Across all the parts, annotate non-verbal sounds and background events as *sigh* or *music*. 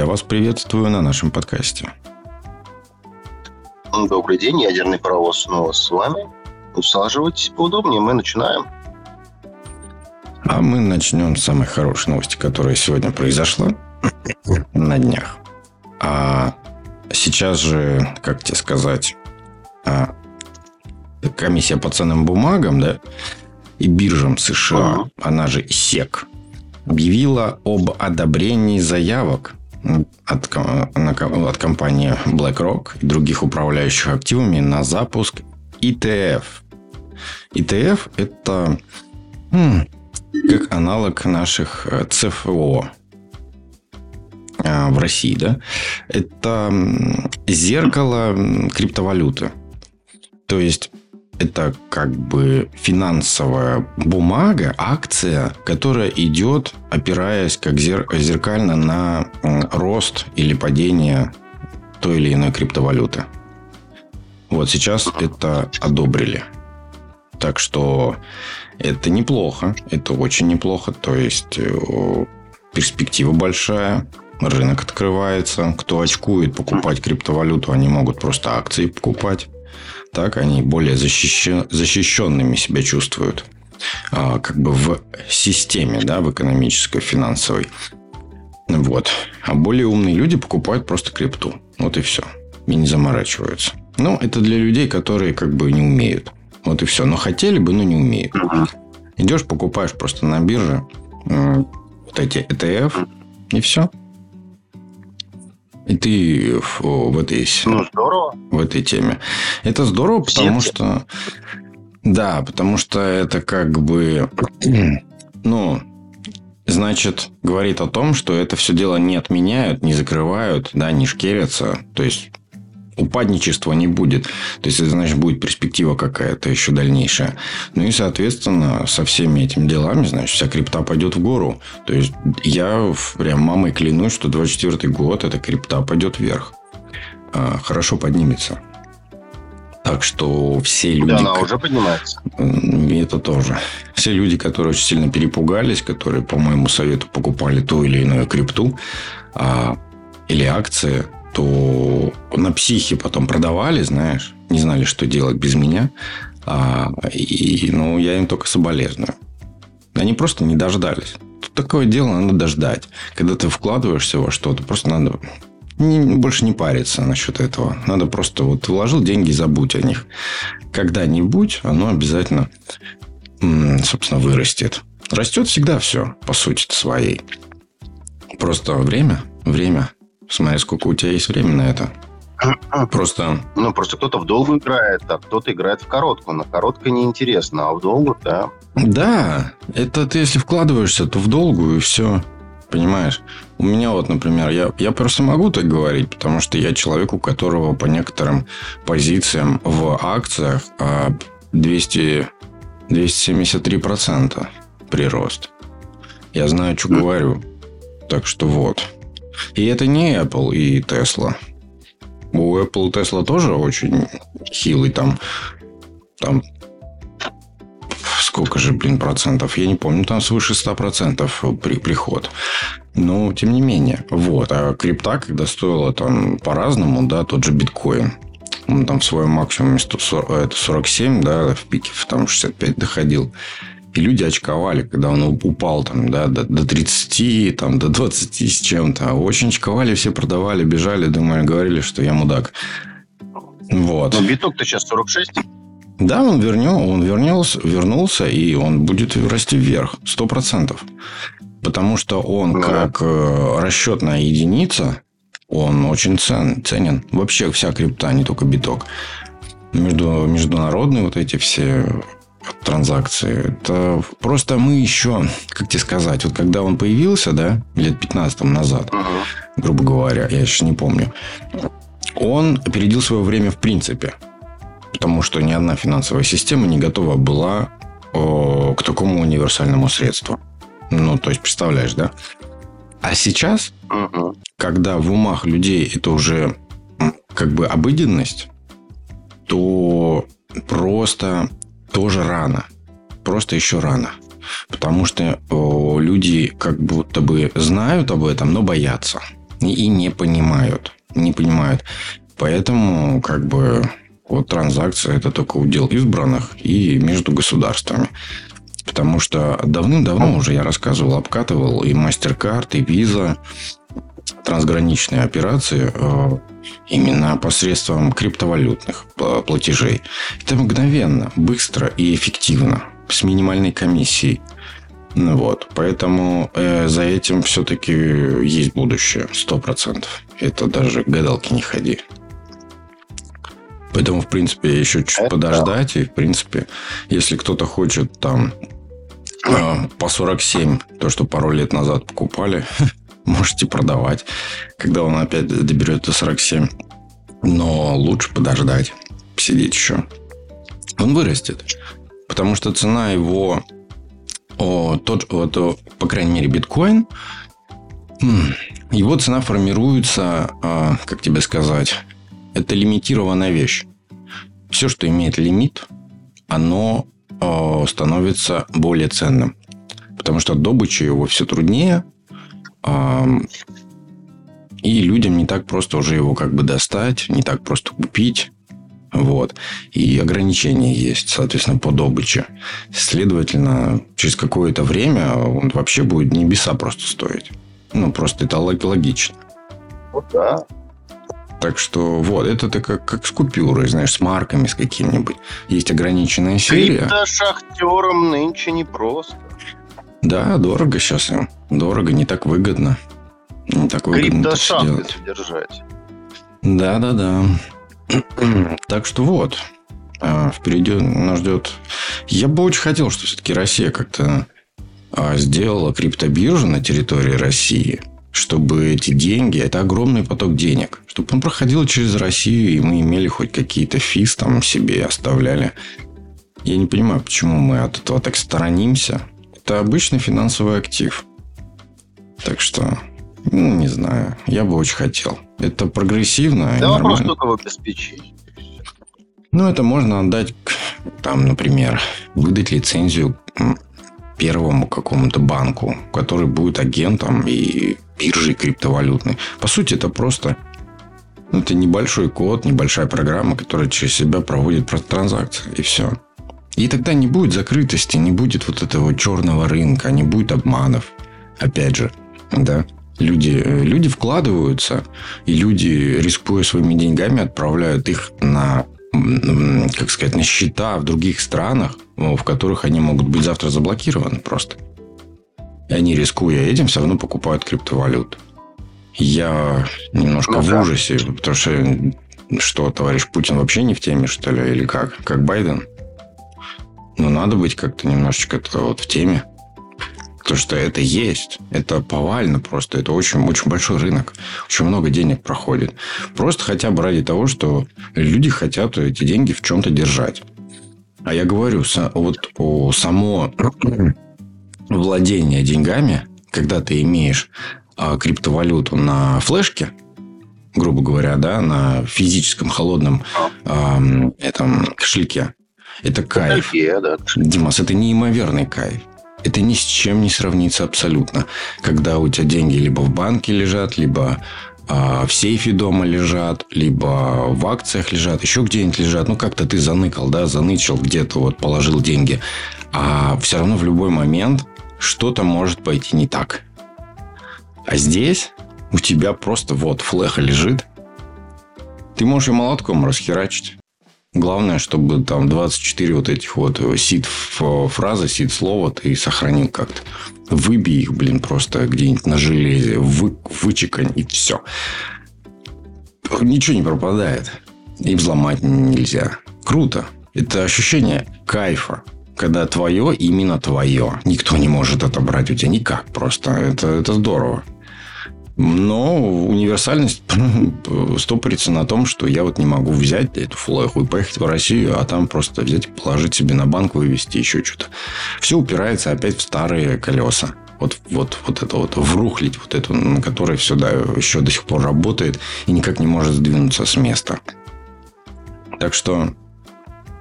я вас приветствую на нашем подкасте. Добрый день, ядерный паровоз снова с вами. Усаживайтесь поудобнее, мы начинаем. А мы начнем с самой хорошей новости, которая сегодня произошла *coughs* на днях. А сейчас же, как тебе сказать, а, комиссия по ценным бумагам, да, и биржам США, uh-huh. она же СЕК, объявила об одобрении заявок от, от компании BlackRock и других управляющих активами на запуск ETF. ETF – это как аналог наших э, ЦФО а, в России, да, это зеркало криптовалюты. То есть это как бы финансовая бумага, акция, которая идет, опираясь как зер- зеркально на рост или падение той или иной криптовалюты. Вот сейчас это одобрили. Так что это неплохо, это очень неплохо. То есть э, перспектива большая, рынок открывается. Кто очкует покупать криптовалюту, они могут просто акции покупать. Так они более защищен, защищенными себя чувствуют. А, как бы в системе, да, в экономической, финансовой. Вот. А более умные люди покупают просто крипту. Вот и все. И не заморачиваются. Ну, это для людей, которые как бы не умеют. Вот и все. Но хотели бы, но не умеют. Идешь, покупаешь просто на бирже вот эти ETF, и все. И ты в, в этой... Ну, здорово. В этой теме. Это здорово, потому Все что... Да, потому что это как бы... Ну, значит, говорит о том, что это все дело не отменяют, не закрывают, да, не шкерятся. То есть упадничества не будет. То есть, это значит, будет перспектива какая-то еще дальнейшая. Ну и, соответственно, со всеми этими делами, значит, вся крипта пойдет в гору. То есть, я прям мамой клянусь, что 24 год эта крипта пойдет вверх. А, хорошо поднимется. Так что все люди... Да, она уже поднимается. Это тоже. Все люди, которые очень сильно перепугались, которые, по моему совету, покупали ту или иную крипту а, или акции, то на психе потом продавали, знаешь, не знали, что делать без меня. А, и, ну, я им только соболезную. Они просто не дождались. Тут такое дело надо дождать. Когда ты вкладываешься во что-то, просто надо не, больше не париться насчет этого. Надо просто вот вложил деньги, забудь о них. Когда-нибудь оно обязательно, собственно, вырастет. Растет всегда все, по сути своей. Просто время, время Смотри, сколько у тебя есть времени на это. Просто... Ну, просто кто-то в долгу играет, а кто-то играет в короткую. На короткой неинтересно, а в долгу, да. Да, это ты если вкладываешься, то в долгу и все. Понимаешь? У меня вот, например, я, я просто могу так говорить, потому что я человек, у которого по некоторым позициям в акциях 200, а, 273% прирост. Я знаю, что говорю. Так что вот. И это не Apple и Tesla. У Apple и Tesla тоже очень хилый там, там сколько же, блин, процентов, я не помню, там свыше 100% при, приход. Но, тем не менее, вот. А крипта, когда стоила там по-разному, да, тот же биткоин, он там в своем максимуме 140, это 47, да, в пике там 65 доходил. И люди очковали, когда он упал там, да, до, до 30, там, до 20 с чем-то. Очень очковали, все продавали, бежали, думали, говорили, что я мудак. Вот. Но биток-то сейчас 46. Да, он вернел, он вернулся, вернулся, и он будет расти вверх, сто процентов. Потому что он ну, как э, расчетная единица, он очень цен, ценен. Вообще вся крипта, не только биток. Между, международные вот эти все транзакции. Это просто мы еще, как тебе сказать, вот когда он появился, да, лет 15 назад, uh-huh. грубо говоря, я еще не помню, он опередил свое время в принципе. Потому что ни одна финансовая система не готова была о, к такому универсальному средству. Ну, то есть, представляешь, да? А сейчас, uh-huh. когда в умах людей это уже как бы обыденность, то просто тоже рано. Просто еще рано. Потому что о, люди как будто бы знают об этом, но боятся. и не понимают. Не понимают. Поэтому, как бы, вот транзакция это только удел избранных и между государствами. Потому что давным-давно уже я рассказывал, обкатывал и MasterCard, и Visa трансграничные операции именно посредством криптовалютных платежей. Это мгновенно, быстро и эффективно, с минимальной комиссией. Ну вот, поэтому э, за этим все-таки есть будущее, сто процентов. Это даже гадалки не ходи. Поэтому, в принципе, еще чуть Это подождать. И, в принципе, если кто-то хочет там э, по 47, то, что пару лет назад покупали, *laughs* можете продавать, когда он опять доберет до 47. Но лучше подождать, сидеть еще. Он вырастет. Потому что цена его, о, тот, вот, по крайней мере, биткоин, его цена формируется, а, как тебе сказать, это лимитированная вещь. Все, что имеет лимит, оно становится более ценным. Потому что добыча его все труднее, и людям не так просто уже его как бы достать, не так просто купить. Вот. И ограничения есть, соответственно, по добыче. Следовательно, через какое-то время он вообще будет небеса просто стоить. Ну, просто это логично. Ну, да. Так что вот, это ты как, как с купюрой, знаешь, с марками с каким-нибудь. Есть ограниченная серия. Это шахтерам нынче непросто. Да, дорого сейчас им. Дорого, не так выгодно. Не так выгодно это все делать. содержать. Да, да, да. *clears throat* так что вот. А, впереди нас ждет... Я бы очень хотел, что все-таки Россия как-то а, сделала криптобиржу на территории России, чтобы эти деньги, это огромный поток денег, чтобы он проходил через Россию, и мы имели хоть какие-то физ там себе оставляли. Я не понимаю, почему мы от этого так сторонимся. Это обычный финансовый актив. Так что, ну, не знаю. Я бы очень хотел. Это прогрессивно. Да вопрос только в обеспечении. Ну, это можно отдать, там, например, выдать лицензию первому какому-то банку, который будет агентом и биржей криптовалютной. По сути, это просто ну, это небольшой код, небольшая программа, которая через себя проводит транзакции, и все. И тогда не будет закрытости, не будет вот этого черного рынка, не будет обманов. Опять же, да, люди, э, люди вкладываются, и люди, рискуя своими деньгами, отправляют их на как сказать, на счета в других странах, в которых они могут быть завтра заблокированы просто. И они, рискуя этим, все равно покупают криптовалюту. Я немножко ну, в ужасе, потому что что, товарищ Путин вообще не в теме, что ли, или как? Как Байден? Но надо быть как-то немножечко вот в теме. Потому что это есть. Это повально просто. Это очень, очень большой рынок. Очень много денег проходит. Просто хотя бы ради того, что люди хотят эти деньги в чем-то держать. А я говорю, вот о само владение деньгами, когда ты имеешь а, криптовалюту на флешке, грубо говоря, да, на физическом холодном э, этом кошельке, это кайф. Да. Димас, это неимоверный кайф. Это ни с чем не сравнится абсолютно. Когда у тебя деньги либо в банке лежат, либо а, в сейфе дома лежат, либо в акциях лежат, еще где-нибудь лежат. Ну, как-то ты заныкал, да, занычил где-то, вот положил деньги. А все равно в любой момент что-то может пойти не так. А здесь у тебя просто вот флеха лежит. Ты можешь и молотком расхерачить. Главное, чтобы там 24 вот этих вот сид фразы, сид слова ты сохранил как-то. Выбей их, блин, просто где-нибудь на железе, вы, вычекань и все. Ничего не пропадает. И взломать нельзя. Круто. Это ощущение кайфа когда твое именно твое. Никто не может отобрать у тебя никак просто. Это, это здорово. Но универсальность *laughs* стопорится на том, что я вот не могу взять эту флеху и поехать в Россию, а там просто взять, положить себе на банк, вывести еще что-то. Все упирается опять в старые колеса. Вот, вот, вот это вот врухлить, вот эту, на которой все да, еще до сих пор работает и никак не может сдвинуться с места. Так что,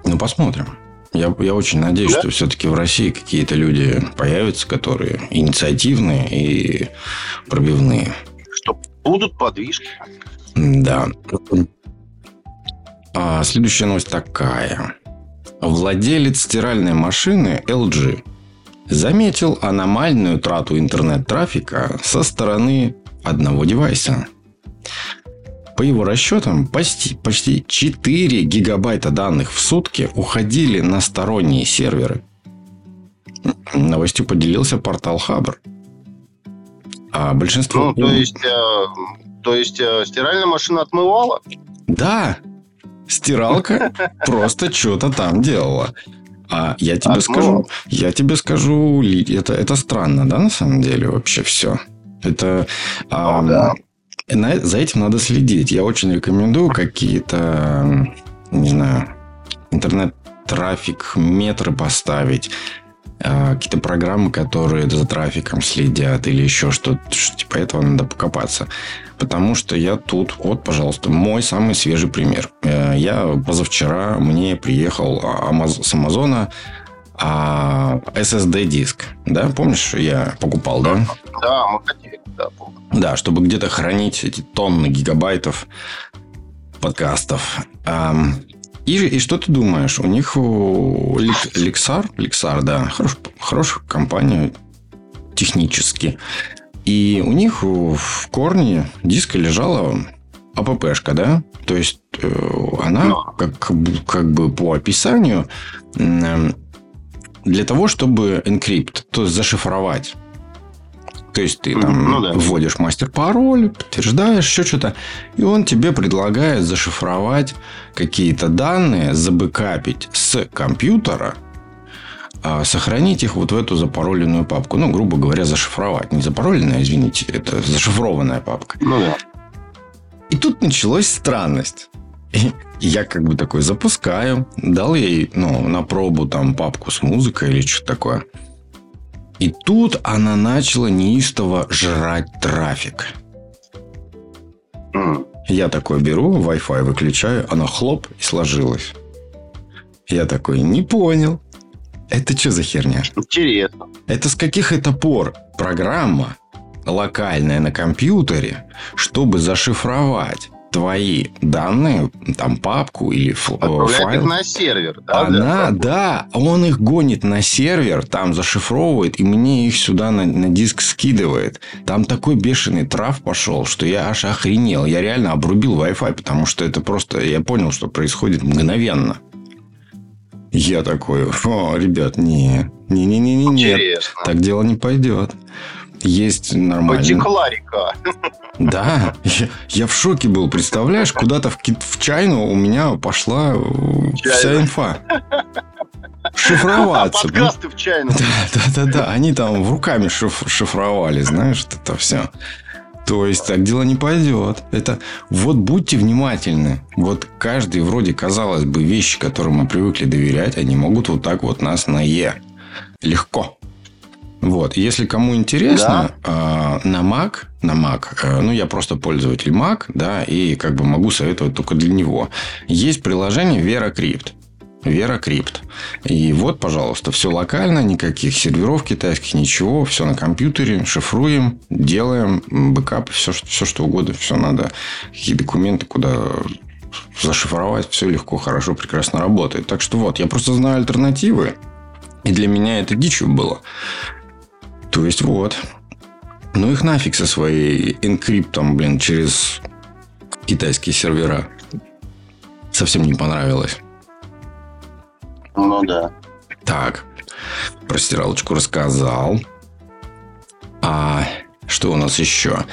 ну, посмотрим. Я, я очень надеюсь, да? что все-таки в России какие-то люди появятся, которые инициативные и пробивные. Чтоб Будут подвижки. Да. А следующая новость такая. Владелец стиральной машины LG заметил аномальную трату интернет-трафика со стороны одного девайса. По его расчетам, почти, почти 4 гигабайта данных в сутки уходили на сторонние серверы. Новостью поделился портал Хабр. А большинство... Ну, то есть, э, то есть э, стиральная машина отмывала? Да, стиралка *laughs* просто что-то там делала. А я тебе скажу, я тебе скажу, это, это странно, да, на самом деле, вообще все. Это... А, да. На, за этим надо следить. Я очень рекомендую какие-то, не знаю, интернет-трафик, метры поставить а, какие-то программы, которые за трафиком следят или еще что-то. Типа этого надо покопаться. Потому что я тут, вот, пожалуйста, мой самый свежий пример. Э, я позавчера, мне приехал с Амазона а SSD-диск. Да, помнишь, я покупал, да? Да, мы хотели, да, помню. Да, чтобы где-то хранить эти тонны гигабайтов подкастов. И, и что ты думаешь? У них у Lexar, Lexar, да, хорош, хорошая компания технически. И у них в корне диска лежала АППшка, да? То есть э, она как, как бы по описанию для того, чтобы encrypt, то есть зашифровать. То есть ты там ну, да. вводишь мастер-пароль, подтверждаешь еще что-то, и он тебе предлагает зашифровать какие-то данные, забэкапить с компьютера, а сохранить их вот в эту запароленную папку. Ну, грубо говоря, зашифровать. Не запароленная, извините, это зашифрованная папка. Ну да. И тут началась странность. И я как бы такой запускаю, дал ей, ну, на пробу там папку с музыкой или что-то такое. И тут она начала неистово жрать трафик. Я такой беру, Wi-Fi выключаю, она хлоп и сложилась. Я такой, не понял. Это что за херня? Интересно. Это с каких это пор программа локальная на компьютере, чтобы зашифровать твои данные, там папку или Отправляет файл. их на сервер, да? Она, да, он их гонит на сервер, там зашифровывает, и мне их сюда на, на диск скидывает. Там такой бешеный трав пошел, что я аж охренел. Я реально обрубил Wi-Fi, потому что это просто... Я понял, что происходит мгновенно. Я такой, о, ребят, не, не-не-не-не, нет, так дело не пойдет. Есть нормально. Потекла река. Да, я, я в шоке был. Представляешь, куда-то в, в чайну у меня пошла э, Чайна. вся инфа. Шифроваться. А подкасты в чайну. Да, да, да, да. Они там в руками шиф, шифровали, знаешь, это все. То есть так дело не пойдет. Это вот будьте внимательны. Вот каждый вроде казалось бы вещи, которым мы привыкли доверять, они могут вот так вот нас на е легко. Вот, если кому интересно, да. э, на Mac, на Mac, э, ну я просто пользователь Mac, да, и как бы могу советовать только для него. Есть приложение VeraCrypt. VeraCrypt. И вот, пожалуйста, все локально, никаких серверов китайских, ничего, все на компьютере, шифруем, делаем бэкап, все, все что угодно, все надо, какие документы, куда зашифровать, все легко, хорошо, прекрасно работает. Так что вот, я просто знаю альтернативы, и для меня это дичью было. То есть вот. Ну их нафиг со своей энкриптом, блин, через китайские сервера. Совсем не понравилось. Ну да. Так, про стиралочку рассказал. А что у нас еще?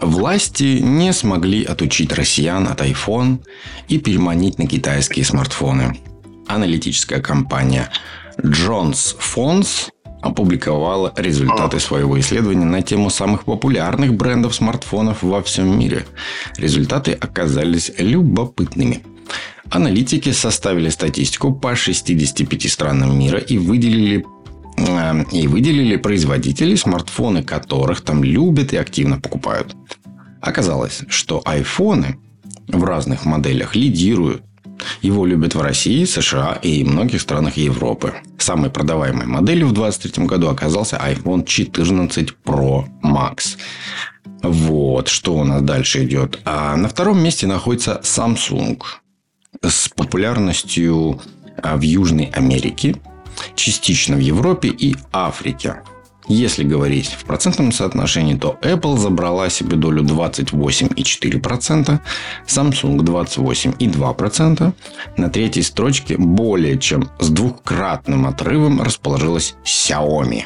Власти не смогли отучить россиян от iPhone и переманить на китайские смартфоны. Аналитическая компания Jones Phones опубликовала результаты своего исследования на тему самых популярных брендов смартфонов во всем мире. Результаты оказались любопытными. Аналитики составили статистику по 65 странам мира и выделили э, и выделили производителей, смартфоны которых там любят и активно покупают. Оказалось, что айфоны в разных моделях лидируют Его любят в России, США и многих странах Европы. Самой продаваемой моделью в 2023 году оказался iPhone 14 Pro Max. Вот, что у нас дальше идет. А на втором месте находится Samsung с популярностью а, в Южной Америке, частично в Европе и Африке. Если говорить в процентном соотношении, то Apple забрала себе долю 28,4%, Samsung 28,2%. На третьей строчке более чем с двухкратным отрывом расположилась Xiaomi.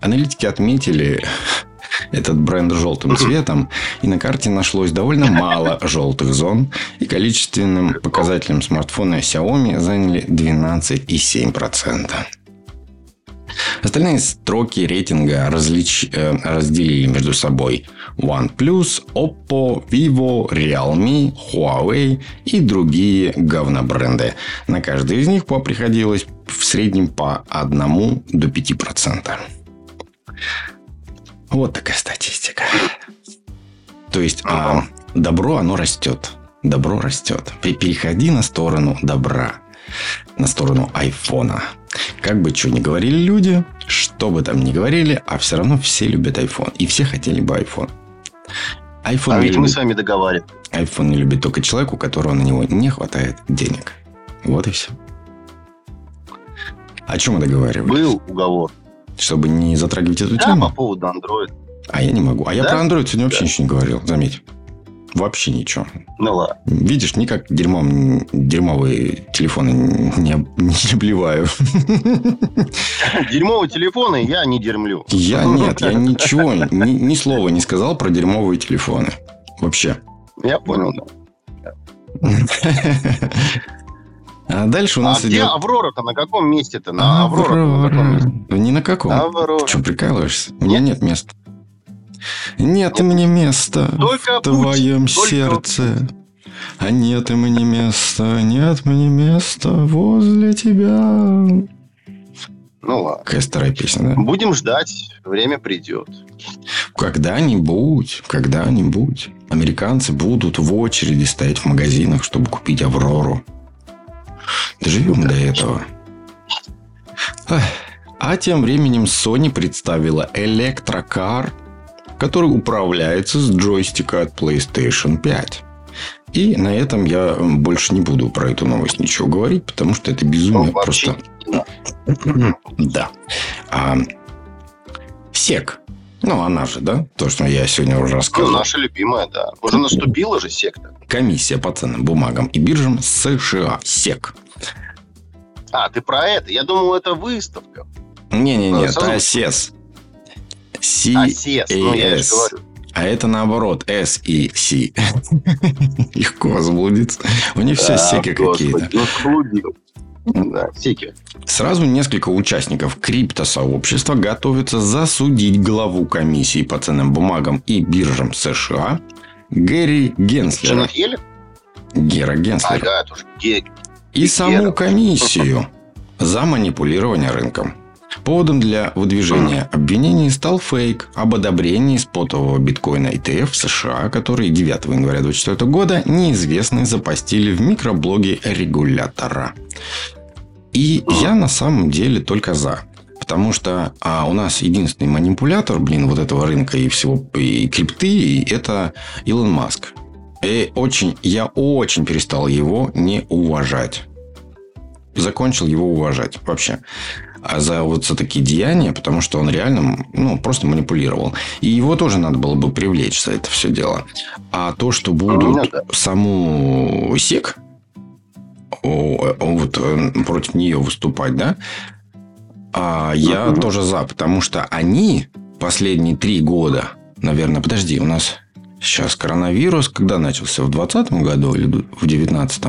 Аналитики отметили *laughs* этот бренд желтым цветом, и на карте нашлось довольно мало *laughs* желтых зон, и количественным показателем смартфона Xiaomi заняли 12,7%. Остальные строки рейтинга различ... Э, разделили между собой OnePlus, Oppo, Vivo, Realme, Huawei и другие говнобренды. На каждый из них приходилось в среднем по 1 до 5%. Вот такая статистика. То есть а, добро, оно растет. Добро растет. Переходи на сторону добра. На сторону айфона. Как бы что ни говорили люди, что бы там ни говорили, а все равно все любят iPhone. И все хотели бы iPhone. iPhone а ведь любит... мы с вами договариваем. iPhone не любит только человек, у которого на него не хватает денег. Вот и все. О чем мы договаривались? Был уговор. Чтобы не затрагивать эту да, тему? по поводу Android. А я не могу. А да? я про Android сегодня вообще да. ничего не говорил, заметь. Вообще ничего. Ну ладно. Видишь, никак дерьмом, дерьмовые телефоны не, не обливаю. Дерьмовые телефоны я не дермлю. Я нет, я ничего, ни, ни слова не сказал про дерьмовые телефоны. Вообще. Я понял, да. А дальше у нас а идет... где Аврора-то? На каком месте-то? На Аврора. Аврора. На каком месте? Ни на каком. Аврора. Что, прикалываешься? У меня нет места. Нет мне места Только в твоем Только... сердце. А нет мне места, нет мне места возле тебя. Ну ладно. Какая старая песня, да? Будем ждать, время придет. Когда-нибудь, когда-нибудь американцы будут в очереди стоять в магазинах, чтобы купить Аврору. Доживем да. до этого. А тем временем Sony представила электрокар – который управляется с джойстика от PlayStation 5. И на этом я больше не буду про эту новость ничего говорить, потому что это безумие ну, просто... Да. А, сек. Ну, она же, да? То, что я сегодня уже рассказывал. Ну, наша любимая, да. Уже наступила же секта. Комиссия по ценным бумагам и биржам США. СЕК. А, ты про это? Я думал, это выставка. Не-не-не, это АСЕС. C-A-S. Ну, а это наоборот, S и C. *laughs* Легко заблудиться. У них все секи какие-то. Ну, да, секи. Сразу несколько участников криптосообщества готовятся засудить главу комиссии по ценным бумагам и биржам США Гэри Генслера. Гера Генслера. Ага, И саму комиссию за манипулирование рынком. Поводом для выдвижения обвинений стал фейк об одобрении спотового биткоина ETF в США, который 9 января 2024 года неизвестные запостили в микроблоге регулятора. И я на самом деле только за. Потому что а, у нас единственный манипулятор, блин, вот этого рынка и всего, и крипты, и это Илон Маск. И очень, я очень перестал его не уважать. Закончил его уважать вообще а за вот за такие деяния, потому что он реально, ну, просто манипулировал. И его тоже надо было бы привлечь за это все дело. А то, что будут ну, саму СЕК вот э, против нее выступать, да, а я uh тоже за, потому что они последние три года, наверное, подожди, у нас сейчас коронавирус, когда начался? В 2020 году или в 2019?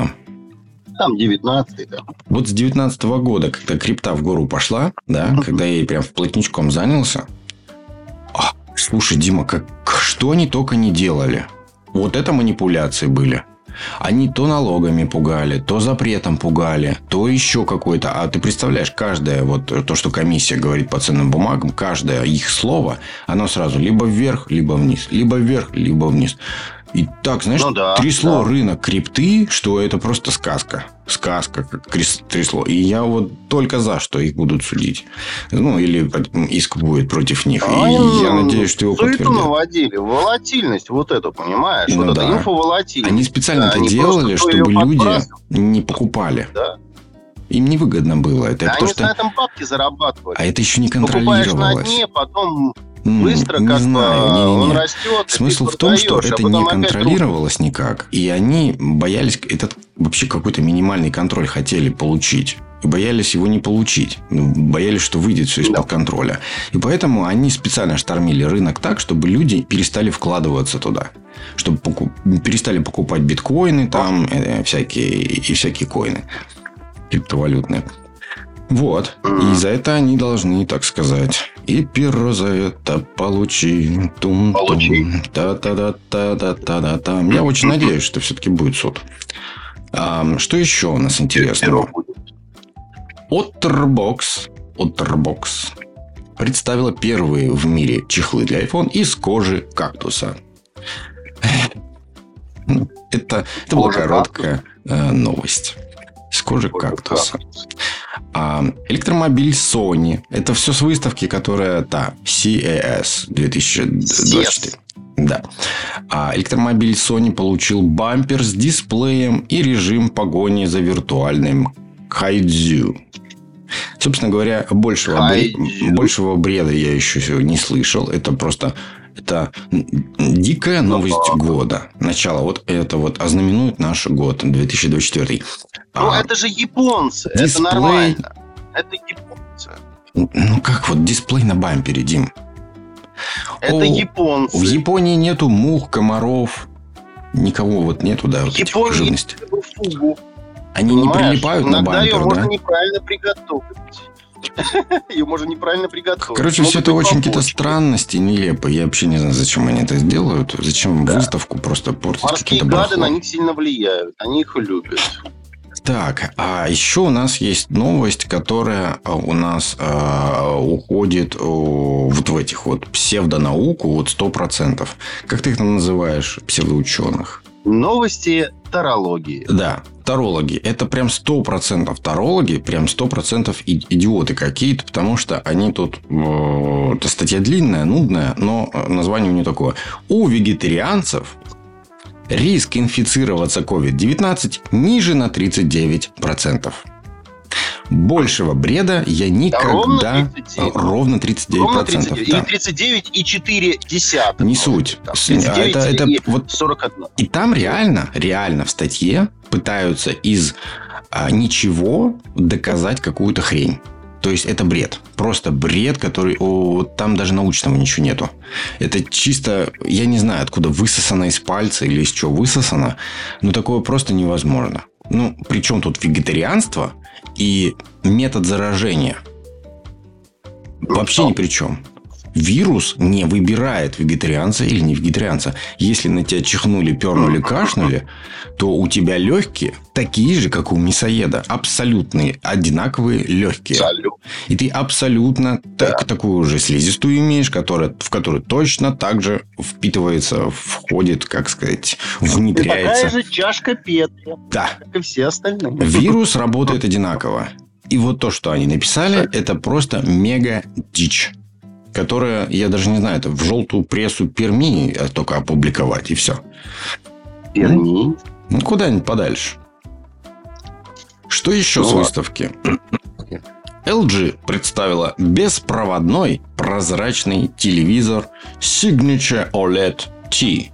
Там 19-й, да. Вот с 19 -го года, когда крипта в гору пошла, да, uh-huh. когда я ей прям плотничком занялся. А, слушай, Дима, как, что они только не делали. Вот это манипуляции были. Они то налогами пугали, то запретом пугали, то еще какой-то. А ты представляешь, каждое вот то, что комиссия говорит по ценным бумагам, каждое их слово, оно сразу либо вверх, либо вниз, либо вверх, либо вниз. И так, знаешь, ну, да, трясло да. рынок крипты, что это просто сказка. Сказка, как трясло. И я вот только за, что их будут судить. Ну, или иск будет против них. А, и я надеюсь, что его подтвердят. наводили. Волатильность вот эту, понимаешь? Ну, вот да. это инфоволатильность. Они специально да, это они делали, чтобы люди не покупали. Да. Им невыгодно было. Это да потому, они что... на этом бабки зарабатывали. А это еще не контролировалось. Покупаешь на дне, потом быстро, не как знаю, не, не, не. он растет. Смысл в том, что это а не контролировалось никак. И они боялись, этот вообще какой-то минимальный контроль хотели получить. И боялись его не получить. Боялись, что выйдет все из-под контроля. И поэтому они специально штормили рынок так, чтобы люди перестали вкладываться туда. Чтобы покуп... перестали покупать биткоины там, э, всякие, и всякие коины криптовалютные. Вот. И за это они должны, так сказать и перо за это получи. Тум, получи. Та-та-та-та-та-та-та. Я очень надеюсь, что все-таки будет суд. А, что еще у нас интересного? Otterbox, Otterbox представила первые в мире чехлы для iPhone из кожи кактуса. Это, это была короткая э, новость. С кожи кактуса. А, электромобиль Sony. Это все с выставки, которая, да, CES 2024. Да. А электромобиль Sony получил бампер с дисплеем и режим погони за виртуальным кайдзю. Собственно говоря, большего, бре... большего бреда я еще не слышал. Это просто это дикая новость года. Начало. Вот это вот ознаменует наш год, 2024. Ну, а, это же японцы. Дисплей... Это нормально. Это японцы. Ну, как вот дисплей на бампере, Дим? Это О, японцы. В Японии нету мух, комаров. Никого вот нету, да, вот Японии этих живности. Фугу. Они Понимаешь? не прилипают на бампер, ее да? можно неправильно приготовить. *laughs* Ее можно неправильно приготовить. Короче, все это очень какие-то странности, нелепо. Я вообще не знаю, зачем они это сделают. Зачем да. выставку просто портить Морские гады на них сильно влияют. Они их любят. Так, а еще у нас есть новость, которая а, у нас э, уходит э, вот в этих вот псевдонауку, вот сто процентов. Как ты их называешь, псевдоученых? Новости тарологии. Да, тарологи. Это прям сто процентов тарологи, прям сто процентов идиоты какие-то, потому что они тут... Э, это статья длинная, нудная, но название у нее такое. У вегетарианцев риск инфицироваться COVID-19 ниже на 39%. Большего бреда я никогда... Да, ровно 39. Ровно 39%. Ровно 39. Да. Или 39 и 4 десятых. Не суть. Там, 39 это, это и вот 41. И там реально, реально в статье пытаются из а, ничего доказать какую-то хрень. То есть это бред. Просто бред, который... О, там даже научного ничего нету. Это чисто... Я не знаю, откуда высосано из пальца или из чего высосано. Но такое просто невозможно. Ну, причем тут вегетарианство и метод заражения. Вообще ни при чем. Вирус не выбирает вегетарианца или не вегетарианца. Если на тебя чихнули, пернули, кашнули, то у тебя легкие такие же, как у мясоеда. Абсолютные, одинаковые легкие. И ты абсолютно да. так, такую же слизистую имеешь, которая, в которую точно так же впитывается, входит, как сказать, внедряется. такая же чашка Петри. Да. Как и все остальные. *laughs* Вирус работает одинаково. И вот то, что они написали, это просто мега дичь которая, я даже не знаю, это в желтую прессу Перми только опубликовать, и все. Перми? Ну, куда-нибудь подальше. Что еще ну, с выставки? LG представила беспроводной прозрачный телевизор Signature OLED T.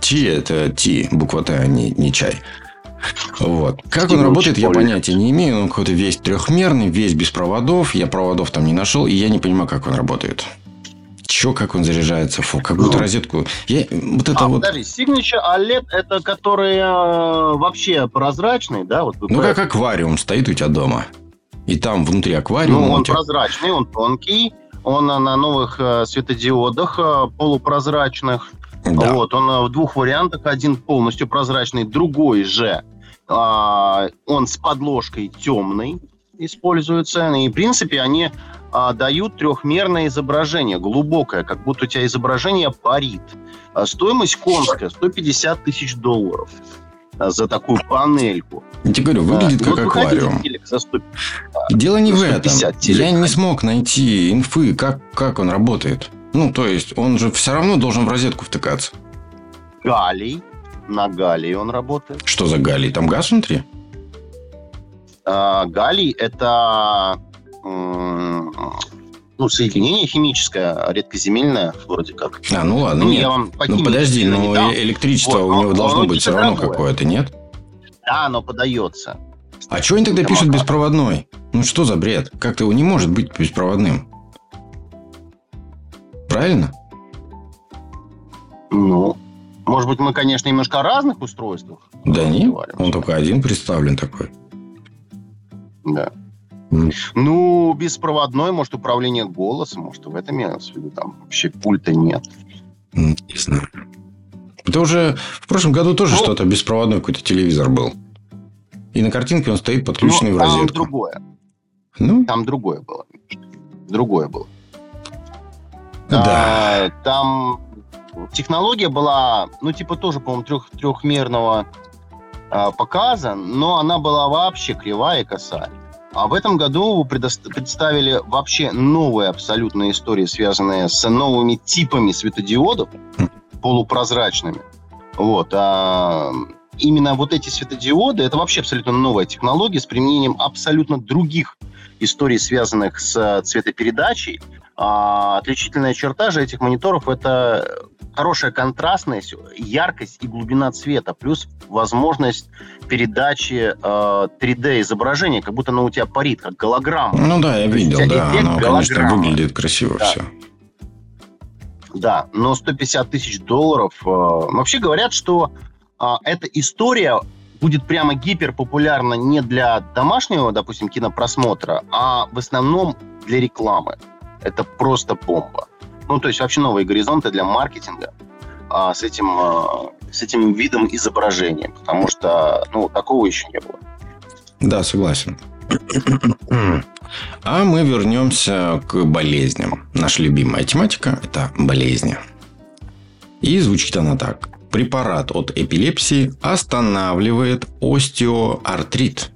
T это T, буква Т, а не, не чай. Вот. Как он работает, я понятия не имею. Он какой-то весь трехмерный, весь без проводов. Я проводов там не нашел, и я не понимаю, как он работает. Че, как он заряжается? Фу, какую-то ну. розетку. Я, вот это а, вот... подожди, Signature OLED это который э, вообще прозрачный, да? Вот ну, как аквариум стоит у тебя дома. И там внутри аквариума... Ну, он тебя... прозрачный, он тонкий. Он на новых э, светодиодах э, полупрозрачных. Да. Вот, он э, в двух вариантах. Один полностью прозрачный, другой же а, он с подложкой темный. используются. И, в принципе, они а, дают трехмерное изображение, глубокое, как будто у тебя изображение парит. А стоимость конская 150 тысяч долларов а, за такую панельку. Я тебе говорю, выглядит Да. как Вот аквариум. телек за 100 Дело не в этом. 150 Я телек. не смог найти инфы, как, как он работает. Ну, то есть, он же все равно должен в розетку втыкаться. галлий. На галлии он работает. Что за галлий? Там газ внутри? А, галлий – это м, ну, соединение химическое, редкоземельное вроде как. А, ну ладно, Ну, нет. я вам по Ну подожди, но не дам. э- электричество Вот, у него но- должно но быть все равно какое-то, нет? Да, оно подается. А что они тогда пишут беспроводной? Ну что за бред? Как-то он не может быть беспроводным. Правильно? Ну, может быть, мы, конечно, немножко о разных устройствах. Да нет, он только один представлен такой. Да. М. Ну, беспроводной, может, управление голосом, может, в этом имелось в виду, там вообще пульта нет. Не знаю. Это уже в прошлом году тоже Ну. что-то беспроводной какой-то телевизор был. И на картинке он стоит подключенный Ну, в там розетку. другое. Ну, Там другое было. Другое было. Да. А, там технология была, ну, типа тоже, по-моему, трех, трехмерного а, показа, но она была вообще кривая и косая. А в этом году представили вообще новые абсолютно истории, связанные с новыми типами светодиодов, Хм. полупрозрачными. Вот. А именно вот эти светодиоды, это вообще абсолютно новая технология с применением абсолютно других историй, связанных с цветопередачей. А отличительная черта же этих мониторов – это хорошая контрастность, яркость и глубина цвета, плюс возможность передачи э, 3D-изображения, как будто оно у тебя парит, как голограмма. Ну да, я видел, да. Оно, конечно, выглядит красиво Да. все. Да, но 150 тысяч долларов... э, вообще говорят, что э, эта история будет прямо гиперпопулярна не для домашнего, допустим, кинопросмотра, а в основном для рекламы. Это просто бомба. Ну, то есть вообще новые горизонты для маркетинга а, с, этим, а, с этим видом изображения. Потому что, ну, такого еще не было. Да, согласен. А мы вернемся к болезням. Наша любимая тематика – это болезни. И звучит она так. Препарат от эпилепсии останавливает остеоартрит.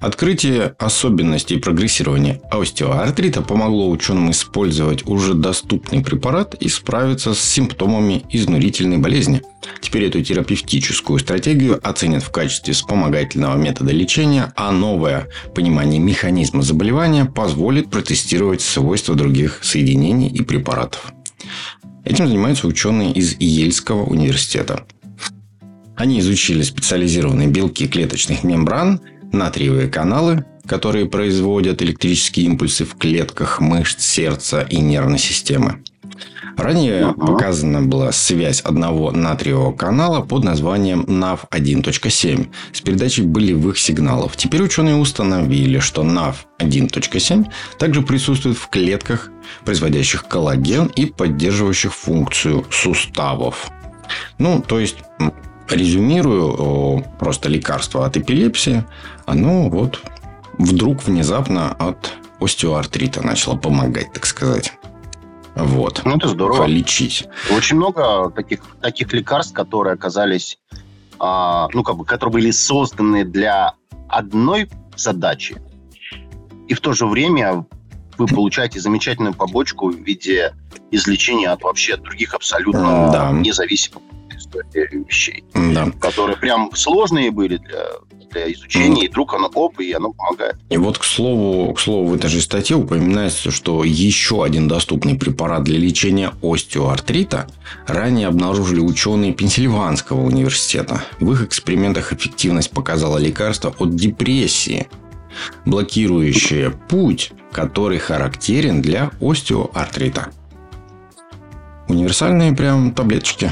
Открытие особенностей прогрессирования остеоартрита помогло ученым использовать уже доступный препарат и справиться с симптомами изнурительной болезни. Теперь эту терапевтическую стратегию оценят в качестве вспомогательного метода лечения, а новое понимание механизма заболевания позволит протестировать свойства других соединений и препаратов. Этим занимаются ученые из Ельского университета. Они изучили специализированные белки клеточных мембран, натриевые каналы, которые производят электрические импульсы в клетках мышц, сердца и нервной системы. Ранее Ага. показана была связь одного натриевого канала под названием NAV 1.7 с передачей болевых сигналов. Теперь ученые установили, что NAV 1.7 также присутствует в клетках, производящих коллаген и поддерживающих функцию суставов. Ну, то есть, резюмирую, просто лекарство от эпилепсии, оно вот вдруг внезапно от остеоартрита начало помогать, так сказать. Вот. Ну, это здорово. Лечить. Очень много таких, таких лекарств, которые оказались, а, ну, как бы, которые были созданы для одной задачи, и в то же время вы получаете замечательную побочку в виде излечения от вообще других абсолютно Да. независимых вещей, Да. которые прям сложные были для, для изучения, и вдруг оно оп, и оно помогает. И вот, к слову, к слову, в этой же статье упоминается, что еще один доступный препарат для лечения остеоартрита ранее обнаружили ученые Пенсильванского университета. В их экспериментах эффективность показала лекарство от депрессии, блокирующее путь, который характерен для остеоартрита. Универсальные прям таблеточки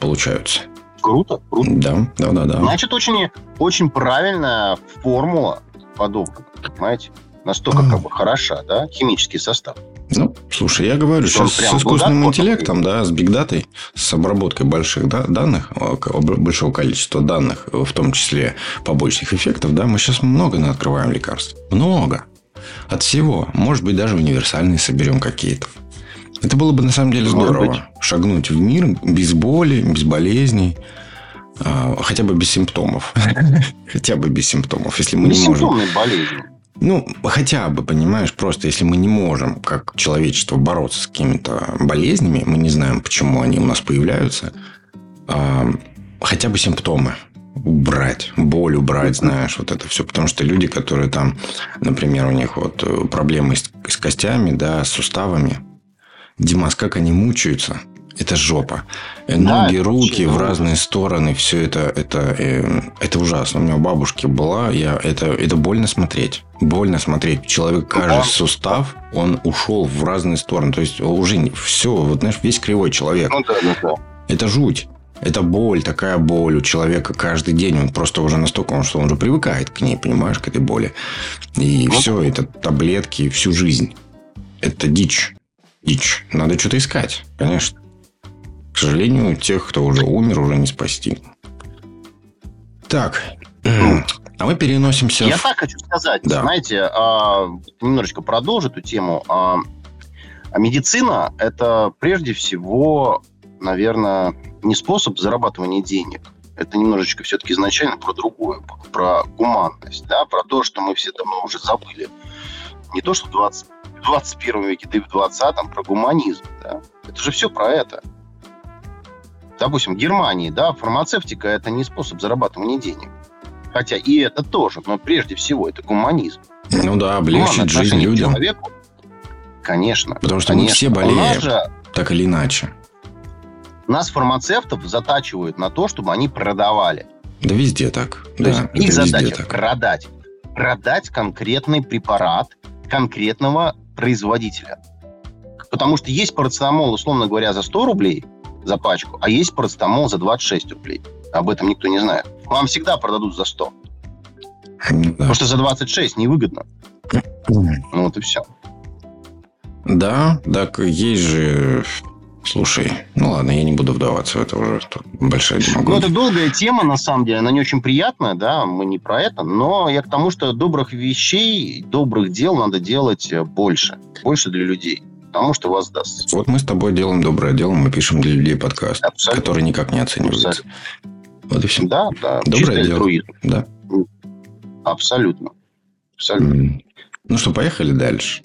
получаются. Круто, круто. Да, да, да, да. Значит, очень, очень правильная формула подобная, понимаете? Настолько как бы хороша, да, химический состав. Ну, Слушай, я говорю, сейчас с искусственным интеллектом, да, с бигдатой, с обработкой больших да, данных, большого количества данных, в том числе побочных эффектов, да, мы сейчас много открываем лекарств. Много. От всего. Может быть, даже универсальные соберем какие-то. Это было бы на самом деле здорово. Шагнуть в мир без боли, без болезней. А, хотя бы без симптомов. *laughs* Хотя бы без симптомов. Если мы не можем... болезни. Ну, хотя бы, понимаешь, просто если мы не можем, как человечество, бороться с какими-то болезнями, мы не знаем, почему они у нас появляются, а, хотя бы симптомы убрать, боль убрать, знаешь, вот это все. Потому что люди, которые там, например, у них вот э, проблемы с, с костями, да, с суставами, Димас, как они мучаются – это жопа. Да, Ноги, руки в разные стороны, все это, это, э, это ужасно. У меня у бабушки была, я, это, это больно смотреть. Больно смотреть. Человек, каждый да. сустав, он ушел в разные стороны. То есть, уже все, вот знаешь, весь кривой человек. Ну, да, ну, да. Это жуть. Это боль, такая боль у человека каждый день. Он просто уже настолько, что он уже привыкает к ней, понимаешь, к этой боли. И ну, все, это таблетки всю жизнь. Это дичь. Дичь. Надо что-то искать, конечно. К сожалению, тех, кто уже умер, уже не спасти. Так, а мы переносимся... Я в... так хочу сказать. Да. Знаете, а, немножечко продолжу эту тему. А, а медицина – это прежде всего, наверное, не способ зарабатывания денег. Это немножечко все-таки изначально про другое, про гуманность, да, про то, что мы все давно уже забыли. Не то, что в 20, 21 веке, да и в 20-м, про гуманизм. Да. Это же все про это допустим, в Германии, да, фармацевтика – это не способ зарабатывания денег. Хотя и это тоже, но прежде всего это гуманизм. Ну да, облегчить жизнь людям. Человеку, конечно. Потому что конечно. мы все болеем, же, так или иначе. Нас, фармацевтов, затачивают на то, чтобы они продавали. Да везде так. То да, есть их задача так. продать. Продать конкретный препарат конкретного производителя. Потому что есть парацетамол, условно говоря, за 100 рублей, за пачку, а есть парацетамол за 26 рублей. Об этом никто не знает. Вам всегда продадут за 100. Да. Потому что за 26 невыгодно. Ну вот и все. Да, так есть же... Слушай, ну ладно, я не буду вдаваться в это уже. Большая демагогия. Ну, это долгая тема, на самом деле. Она не очень приятная, да, мы не про это. Но я к тому, что добрых вещей, добрых дел надо делать больше. Больше для людей потому что вас даст. Вот мы с тобой делаем доброе дело, мы пишем для людей подкаст, Абсолютно. который никак не оценивается. Абсолютно. Вот и все. Да, да. Доброе дело. Альтруизм. Да. Абсолютно. Абсолютно. Ну что, поехали дальше.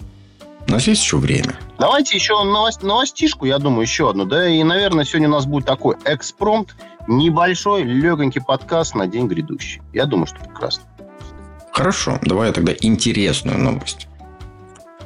У нас есть еще время. Давайте еще новость, новостишку, я думаю, еще одну. Да, и, наверное, сегодня у нас будет такой экспромт, небольшой, легонький подкаст на день грядущий. Я думаю, что прекрасно. Хорошо, давай я тогда интересную новость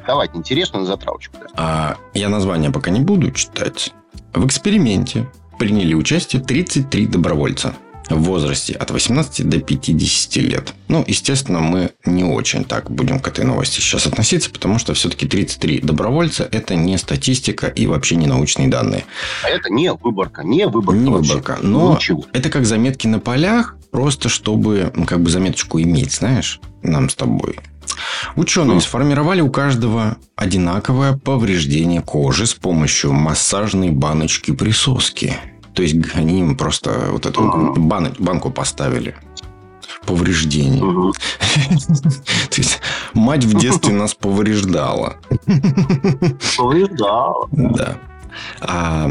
давайте интересную затравочку. Да. А, я название пока не буду читать. В эксперименте приняли участие 33 добровольца в возрасте от 18 до 50 лет. Ну, естественно, мы не очень так будем к этой новости сейчас относиться, потому что все-таки 33 добровольца – это не статистика и вообще не научные данные. А это не выборка, не выборка. Не выборка, но Ничего. это как заметки на полях, просто чтобы как бы заметочку иметь, знаешь, нам с тобой. Ученые сформировали у каждого одинаковое повреждение кожи с помощью массажной баночки-присоски. То есть они им просто вот эту бан- банку поставили повреждений. *laughs* То есть мать в детстве нас повреждала. Повреждала. Да а,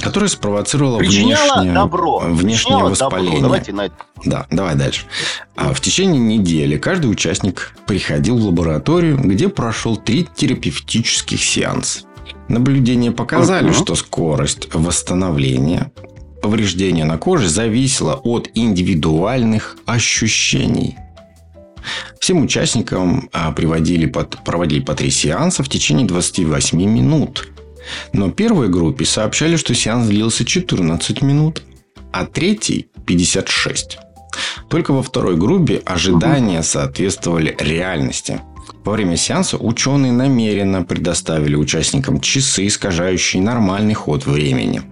которая спровоцировала внешнее, добро. внешнее воспаление. Добро. Давайте на это. Да, давай дальше. А в течение недели каждый участник приходил в лабораторию, где прошел три терапевтических сеанса. Наблюдения показали, uh-huh. что скорость восстановления повреждения на коже зависела от индивидуальных ощущений. Всем участникам а, приводили проводили по три сеанса в течение 28 минут. Но первой группе сообщали, что сеанс длился 14 минут, а третий – 56. Только во второй группе ожидания соответствовали реальности. Во время сеанса ученые намеренно предоставили участникам часы, искажающие нормальный ход времени.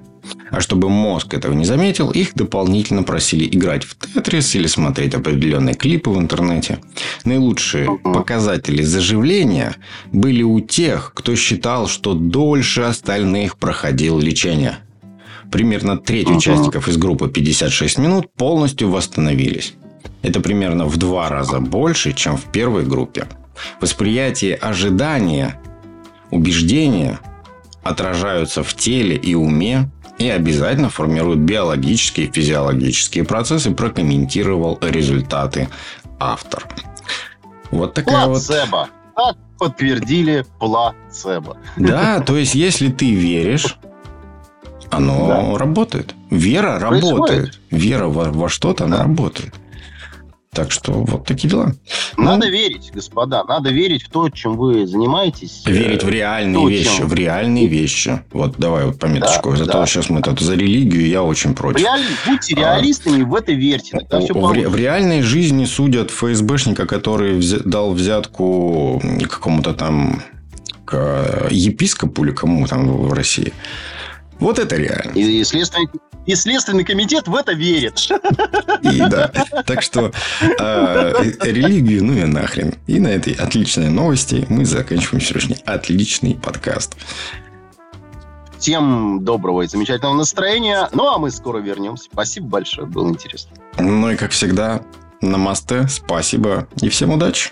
А чтобы мозг этого не заметил, их дополнительно просили играть в Тетрис или смотреть определенные клипы в интернете. Наилучшие показатели заживления были у тех, кто считал, что дольше остальных проходил лечение. Примерно треть участников из группы 56 минут полностью восстановились. Это примерно в два раза больше, чем в первой группе. Восприятие ожидания, убеждения отражаются в теле и уме и обязательно формируют биологические и физиологические процессы, прокомментировал результаты автор. Вот такая плацебо. вот... Так подтвердили плацебо. Да, то есть, если ты веришь, оно да. работает. Вера Происходит. работает. Вера во, во что-то, да. она работает. Так что вот такие дела. Надо ну, верить, господа. Надо верить в то, чем вы занимаетесь. Верить в реальные то, вещи. Чем... В реальные вещи. Вот давай вот пометочку. Да, Зато да. сейчас мы тут за религию, я очень против. Реаль... Будьте а, реалистами, а, в это верьте. В, в, в реальной жизни судят ФСБшника, который взя... дал взятку какому-то там к епископу или кому там в России. Вот это реально. И, и, следственный, и Следственный комитет в это верит. И да. Так что э, религию, ну и нахрен. И на этой отличной новости мы заканчиваем сегодняшний отличный подкаст. Всем доброго и замечательного настроения. Ну, а мы скоро вернемся. Спасибо большое, было интересно. Ну и, как всегда, намасте, спасибо и всем удачи.